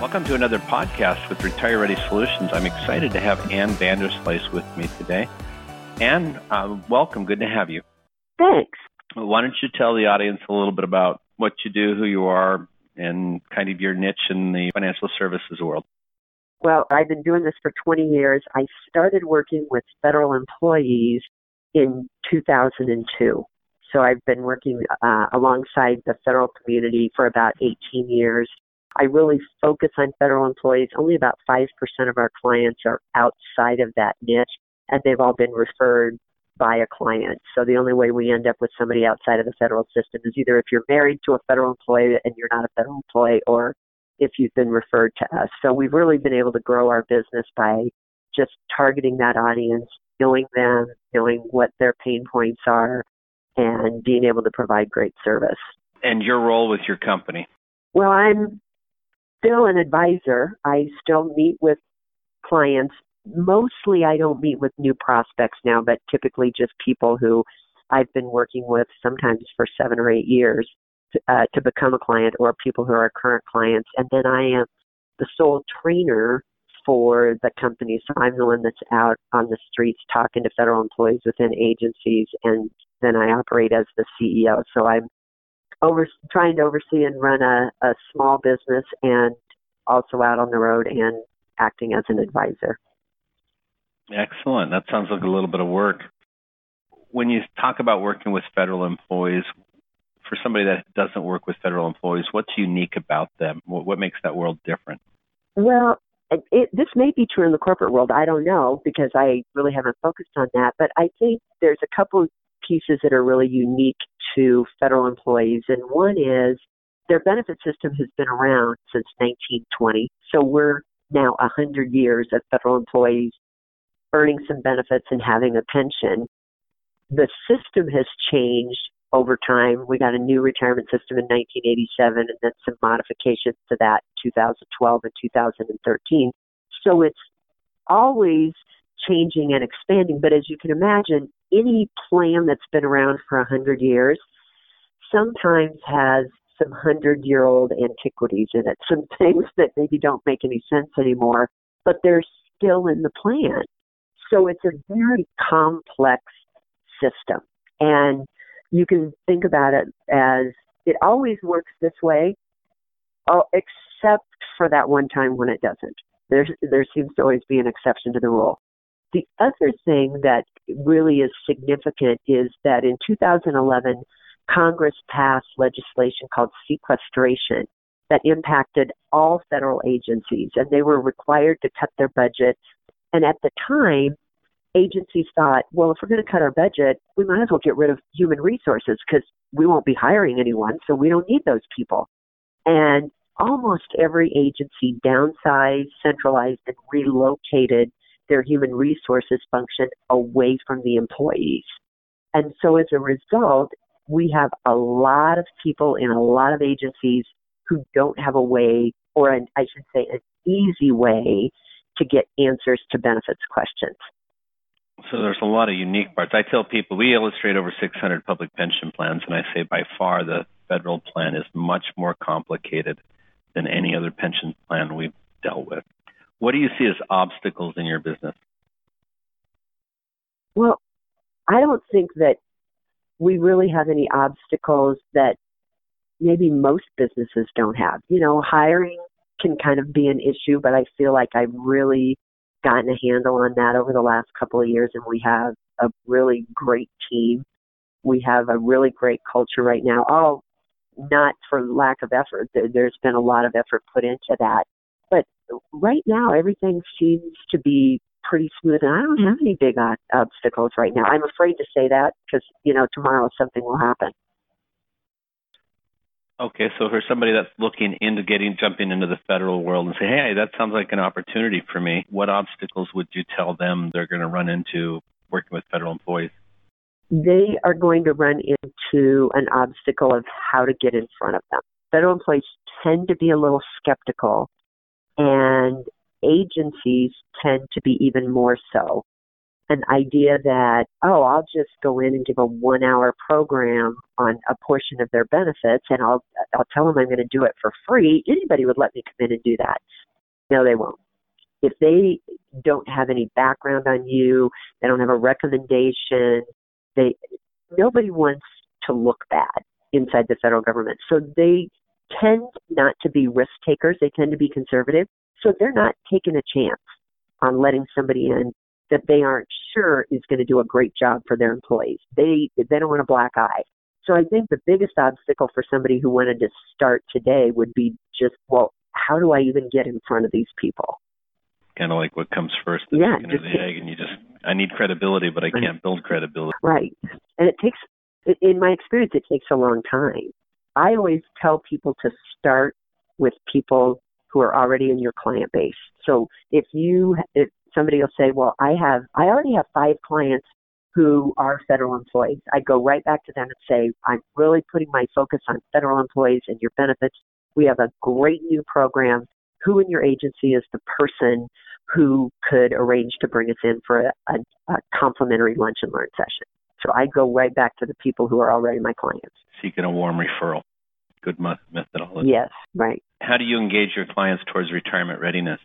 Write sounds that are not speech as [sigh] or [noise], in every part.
Welcome to another podcast with Retire Ready Solutions. I'm excited to have Ann Vanderslice with me today. Ann, uh, welcome. Good to have you. Thanks. Why don't you tell the audience a little bit about what you do, who you are, and kind of your niche in the financial services world? Well, I've been doing this for 20 years. I started working with federal employees in 2002. So I've been working uh, alongside the federal community for about 18 years. I really focus on federal employees. Only about 5% of our clients are outside of that niche, and they've all been referred by a client. So the only way we end up with somebody outside of the federal system is either if you're married to a federal employee and you're not a federal employee, or if you've been referred to us. So we've really been able to grow our business by just targeting that audience, knowing them, knowing what their pain points are, and being able to provide great service. And your role with your company? Well, I'm still an advisor. I still meet with clients. Mostly, I don't meet with new prospects now, but typically just people who I've been working with sometimes for seven or eight years to, uh, to become a client or people who are current clients. And then I am the sole trainer for the company. So I'm the one that's out on the streets talking to federal employees within agencies, and then I operate as the CEO. So I'm over trying to oversee and run a, a small business and also out on the road and acting as an advisor. Excellent. That sounds like a little bit of work. When you talk about working with federal employees, for somebody that doesn't work with federal employees, what's unique about them? What, what makes that world different? Well, it, this may be true in the corporate world. I don't know because I really haven't focused on that. But I think there's a couple pieces that are really unique to federal employees. And one is their benefit system has been around since 1920. So we're now 100 years of federal employees earning some benefits and having a pension. The system has changed over time. We got a new retirement system in 1987 and then some modifications to that in 2012 and 2013. So it's always changing and expanding. But as you can imagine, any plan that's been around for a hundred years sometimes has some hundred year old antiquities in it, some [laughs] things that maybe don't make any sense anymore, but they're still in the plan. So it's a very complex system. And you can think about it as it always works this way, oh, except for that one time when it doesn't. There, there seems to always be an exception to the rule. The other thing that really is significant is that in 2011, Congress passed legislation called sequestration that impacted all federal agencies, and they were required to cut their budget. And at the time, agencies thought, well, if we're going to cut our budget, we might as well get rid of human resources because we won't be hiring anyone, so we don't need those people. And almost every agency downsized, centralized, and relocated their human resources function away from the employees. And so as a result, we have a lot of people in a lot of agencies who don't have a way, or an, I should say, an easy way to get answers to benefits questions. So there's a lot of unique parts. I tell people we illustrate over 600 public pension plans, and I say by far the federal plan is much more complicated than any other pension plan we've dealt with. What do you see as obstacles in your business? Well, I don't think that we really have any obstacles that maybe most businesses don't have. You know, hiring can kind of be an issue, but I feel like I've really gotten a handle on that over the last couple of years, and we have a really great team. We have a really great culture right now. All not for lack of effort. There's been a lot of effort put into that. Right now, everything seems to be pretty smooth, and I don't have any big obstacles right now. I'm afraid to say that because you know tomorrow something will happen. Okay, so for somebody that's looking into getting jumping into the federal world and say, "Hey, that sounds like an opportunity for me," what obstacles would you tell them they're going to run into working with federal employees? They are going to run into an obstacle of how to get in front of them. Federal employees tend to be a little skeptical, and agencies tend to be even more so. an idea that, oh, I'll just go in and give a one hour program on a portion of their benefits and I'll, I'll tell them I'm going to do it for free. Anybody would let me come in and do that. No, they won't. If they don't have any background on you, they don't have a recommendation, they, nobody wants to look bad inside the federal government. So they tend not to be risk takers. They tend to be conservative. So they're not taking a chance on letting somebody in that they aren't sure is going to do a great job for their employees. They they don't want a black eye. So I think the biggest obstacle for somebody who wanted to start today would be just, well, how do I even get in front of these people? Kind of like what comes first, the yeah, chicken or the egg, and you just I need credibility, but I can't build credibility. Right, and it takes, in my experience, it takes a long time. I always tell people to start with people who are already in your client base. So if you, if somebody will say, well, I have, I already have five clients who are federal employees. I go right back to them and say, I'm really putting my focus on federal employees and your benefits. We have a great new program. Who in your agency is the person who could arrange to bring us in for a, a, a complimentary lunch and learn session? So I go right back to the people who are already my clients. Seeking a warm referral. Good methodology. Yes, right. How do you engage your clients towards retirement readiness?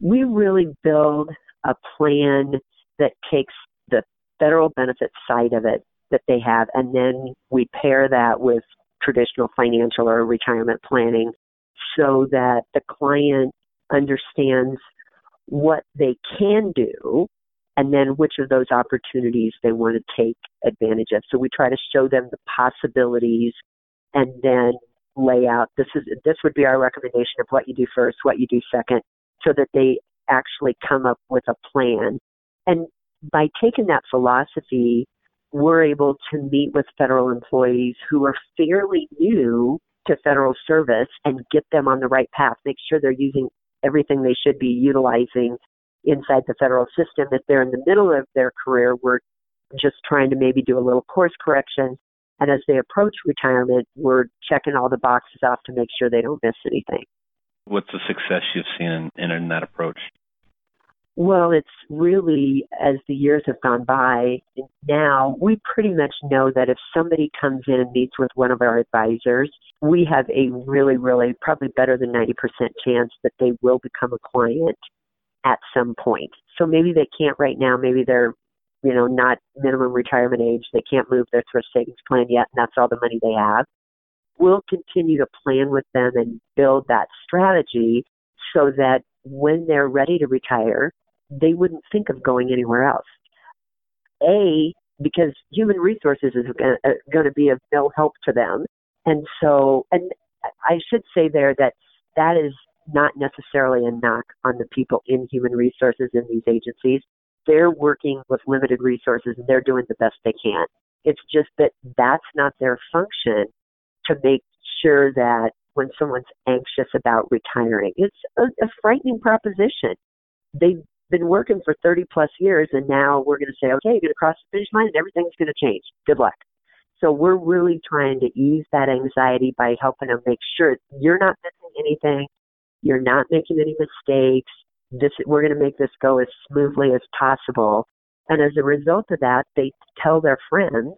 We really build a plan that takes the federal benefit side of it that they have, and then we pair that with traditional financial or retirement planning so that the client understands what they can do and then which of those opportunities they want to take advantage of. So we try to show them the possibilities and then lay out this is this would be our recommendation of what you do first, what you do second, so that they actually come up with a plan. And by taking that philosophy, we're able to meet with federal employees who are fairly new to federal service and get them on the right path, make sure they're using everything they should be utilizing inside the federal system. If they're in the middle of their career, we're just trying to maybe do a little course correction and as they approach retirement, we're checking all the boxes off to make sure they don't miss anything. What's the success you've seen in, in that approach? Well, it's really as the years have gone by, now we pretty much know that if somebody comes in and meets with one of our advisors, we have a really, really, probably better than 90% chance that they will become a client at some point. So maybe they can't right now, maybe they're you know, not minimum retirement age. They can't move their thrift savings plan yet, and that's all the money they have. We'll continue to plan with them and build that strategy so that when they're ready to retire, they wouldn't think of going anywhere else. A, because human resources is going uh, to be of no help to them. And so, and I should say there that that is not necessarily a knock on the people in human resources in these agencies they're working with limited resources and they're doing the best they can. It's just that that's not their function to make sure that when someone's anxious about retiring, it's a, a frightening proposition. They've been working for 30 plus years and now we're going to say, okay, you're going to cross the finish line and everything's going to change. Good luck. So we're really trying to ease that anxiety by helping them make sure you're not missing anything, you're not making any mistakes, this we're going to make this go as smoothly as possible. And as a result of that, they tell their friends,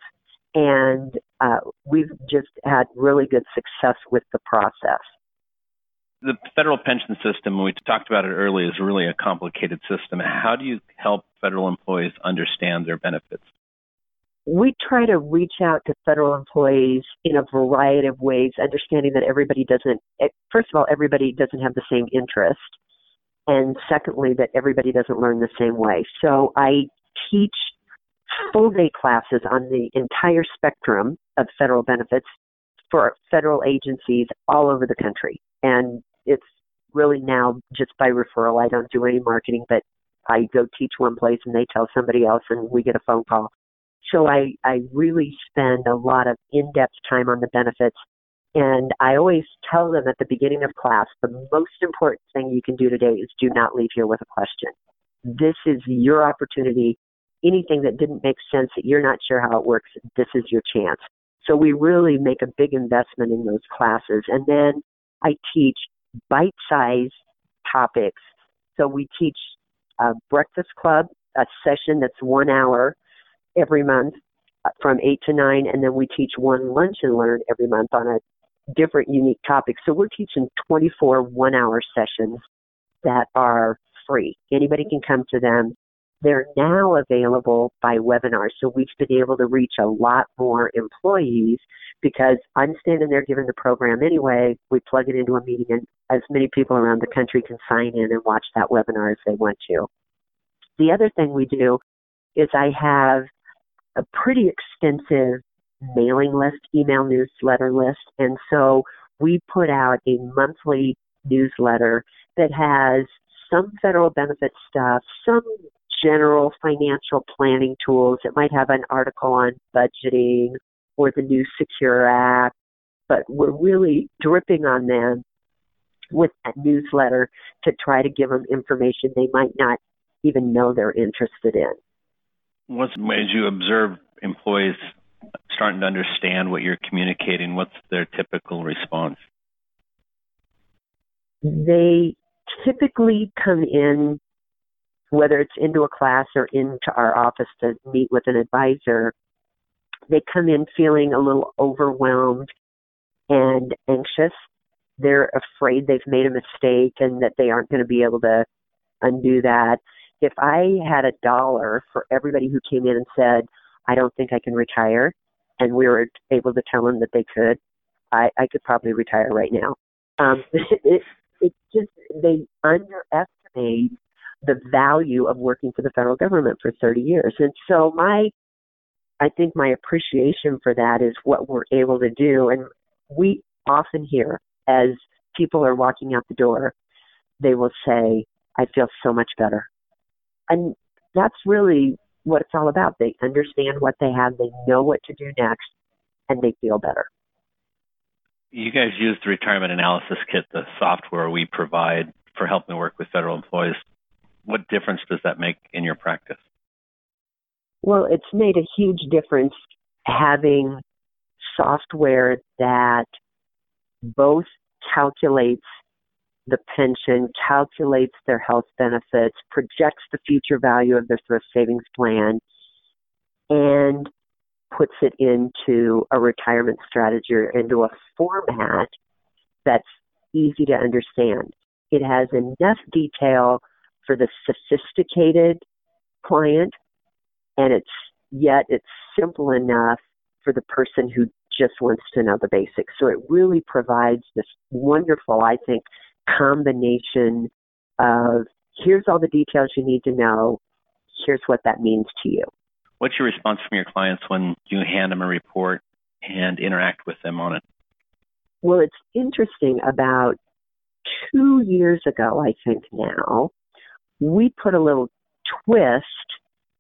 and uh, we've just had really good success with the process. The federal pension system, we talked about it earlier, is really a complicated system. How do you help federal employees understand their benefits? We try to reach out to federal employees in a variety of ways, understanding that everybody doesn't, eh, first of all, everybody doesn't have the same interest and secondly, that everybody doesn't learn the same way. So I teach full day classes on the entire spectrum of federal benefits for federal agencies all over the country. And it's really now just by referral. I don't do any marketing, but I go teach one place and they tell somebody else and we get a phone call. So I, I really spend a lot of in-depth time on the benefits and I always tell them at the beginning of class the most important thing you can do today is do not leave here with a question. This is your opportunity. Anything that didn't make sense, that you're not sure how it works, this is your chance. So we really make a big investment in those classes. And then I teach bite sized topics. So we teach a breakfast club a session that's one hour every month uh, from 8 to 9, and then we teach one lunch and learn every month on a different unique topics. So we're teaching 24 one hour sessions that are free. Anybody can come to them. They're now available by webinar. So we've been able to reach a lot more employees because I'm standing there giving the program anyway. We plug it into a meeting and as many people around the country can sign in and watch that webinar if they want to. The other thing we do is I have a pretty extensive mailing list, email newsletter list. And so we put out a monthly newsletter that has some federal benefit stuff, some general financial planning tools. It might have an article on budgeting or the new Secure Act, but we're really dripping on them with that newsletter to try to give them information they might not even know they're interested in. What's made you observe employees starting to understand what you're communicating? What's their typical response? They typically come in, whether it's into a class or into our office to meet with an advisor, they come in feeling a little overwhelmed and anxious. They're afraid they've made a mistake and that they aren't going to be able to undo that. If I had a dollar for everybody who came in and said, I don't think I can retire, and we were able to tell them that they could, I, I could probably retire right now. Um, [laughs] it, it just, they underestimate the value of working for the federal government for 30 years. And so my, I think my appreciation for that is what we're able to do. And we often hear as people are walking out the door, they will say, I feel so much better. And that's really what it's all about. They understand what they have, they know what to do next, and they feel better. You guys use the Retirement Analysis Kit, the software we provide for helping work with federal employees. What difference does that make in your practice? Well, it's made a huge difference having software that both calculates the pension, calculates their health benefits, projects the future value of their thrift savings plan, and puts it into a retirement strategy or into a format that's easy to understand. It has enough detail for the sophisticated client, and it's yet it's simple enough for the person who just wants to know the basics. So it really provides this wonderful, I think, combination of here's all the details you need to know, here's what that means to you. What's your response from your clients when you hand them a report and interact with them on it? Well, it's interesting. About two years ago, I think now, we put a little twist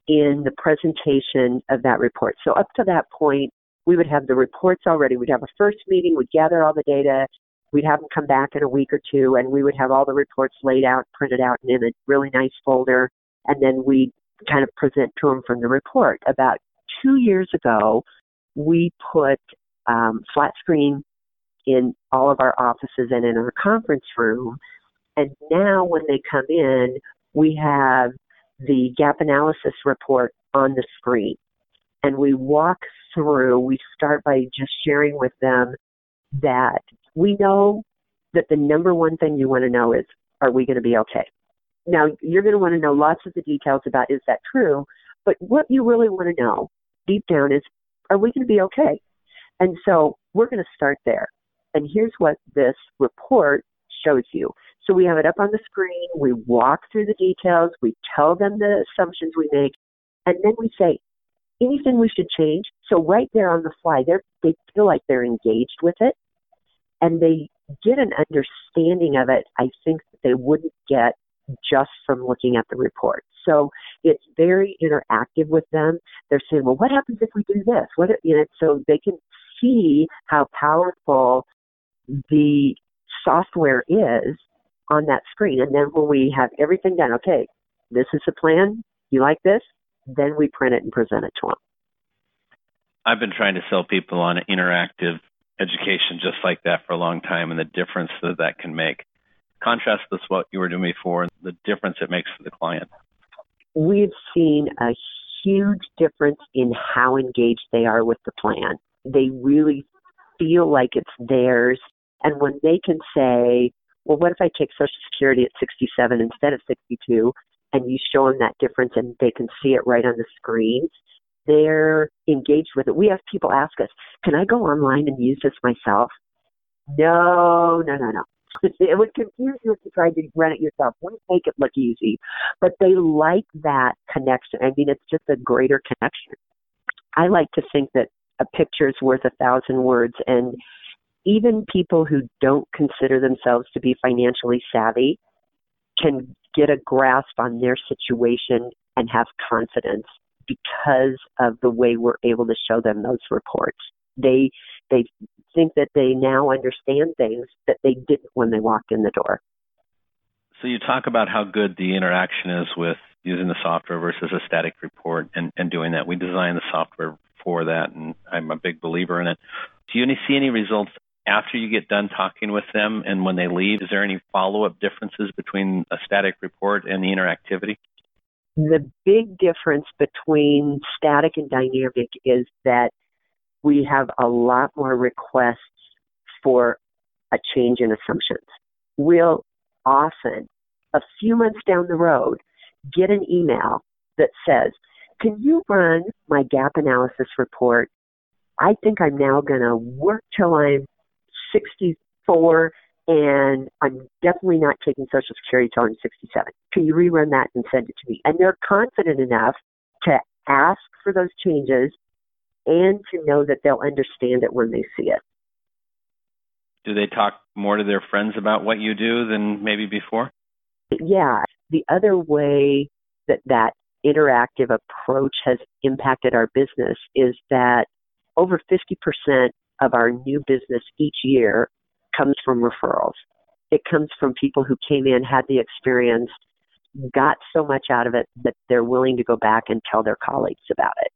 in the presentation of that report. So up to that point, we would have the reports already. We'd have a first meeting, we'd gather all the data, We'd have them come back in a week or two, and we would have all the reports laid out, printed out, and in a really nice folder. And then we'd kind of present to them from the report. About two years ago, we put um, flat screen in all of our offices and in our conference room. And now, when they come in, we have the gap analysis report on the screen. And we walk through, we start by just sharing with them that we know that the number one thing you want to know is, are we going to be okay? Now, you're going to want to know lots of the details about is that true, but what you really want to know deep down is, are we going to be okay? And so we're going to start there. And here's what this report shows you. So we have it up on the screen. We walk through the details. We tell them the assumptions we make. And then we say, anything we should change. So right there on the fly, they feel like they're engaged with it and they get an understanding of it, I think that they wouldn't get just from looking at the report. So it's very interactive with them. They're saying, well, what happens if we do this? What, you know, so they can see how powerful the software is on that screen. And then when we have everything done, okay, this is the plan. You like this? Then we print it and present it to them. I've been trying to sell people on interactive education just like that for a long time and the difference that that can make. Contrast this what you were doing before and the difference it makes for the client. we've seen a huge difference in how engaged they are with the plan. They really feel like it's theirs. And when they can say, well, what if I take Social Security at 67 instead of 62? And you show them that difference and they can see it right on the screen. They're engaged with it. We have people ask us, can I go online and use this myself? No, no, no, no. [laughs] it would confuse you if you tried to run it yourself. Wouldn't make it look easy. But they like that connection. I mean, it's just a greater connection. I like to think that a picture is worth a thousand words and even people who don't consider themselves to be financially savvy can get a grasp on their situation and have confidence because of the way we're able to show them those reports. They they think that they now understand things that they didn't when they walked in the door. So you talk about how good the interaction is with using the software versus a static report and, and doing that. We designed the software for that and I'm a big believer in it. Do you see any results after you get done talking with them and when they leave? Is there any follow up differences between a static report and the interactivity? The big difference between static and dynamic is that we have a lot more requests for a change in assumptions. We'll often, a few months down the road, get an email that says, Can you run my gap analysis report? I think I'm now going to work till I'm 64 and I'm definitely not taking Social Security till I'm 67. Can you rerun that and send it to me? And they're confident enough to ask for those changes and to know that they'll understand it when they see it. Do they talk more to their friends about what you do than maybe before? Yeah. The other way that that interactive approach has impacted our business is that over 50% of our new business each year comes from referrals. It comes from people who came in, had the experience, got so much out of it that they're willing to go back and tell their colleagues about it.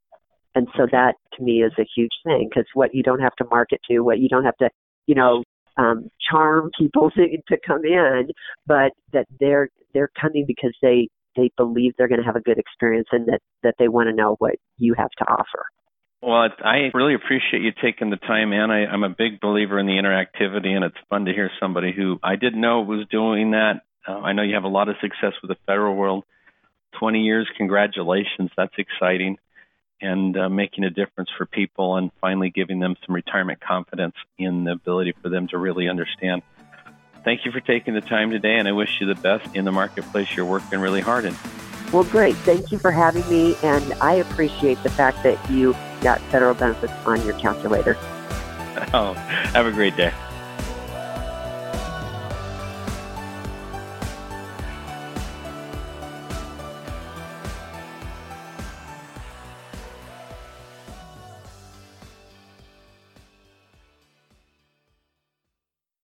And so that to me is a huge thing because what you don't have to market to, what you don't have to, you know, um, charm people [laughs] to, to come in, but that they're they're coming because they they believe they're going to have a good experience and that that they want to know what you have to offer. Well, I really appreciate you taking the time, Ann. I, I'm a big believer in the interactivity, and it's fun to hear somebody who I didn't know was doing that. Uh, I know you have a lot of success with the federal world. 20 years, congratulations. That's exciting and uh, making a difference for people and finally giving them some retirement confidence in the ability for them to really understand. Thank you for taking the time today, and I wish you the best in the marketplace you're working really hard in. Well, great. Thank you for having me, and I appreciate the fact that you got federal benefits on your calculator. [laughs] Oh, have a great day.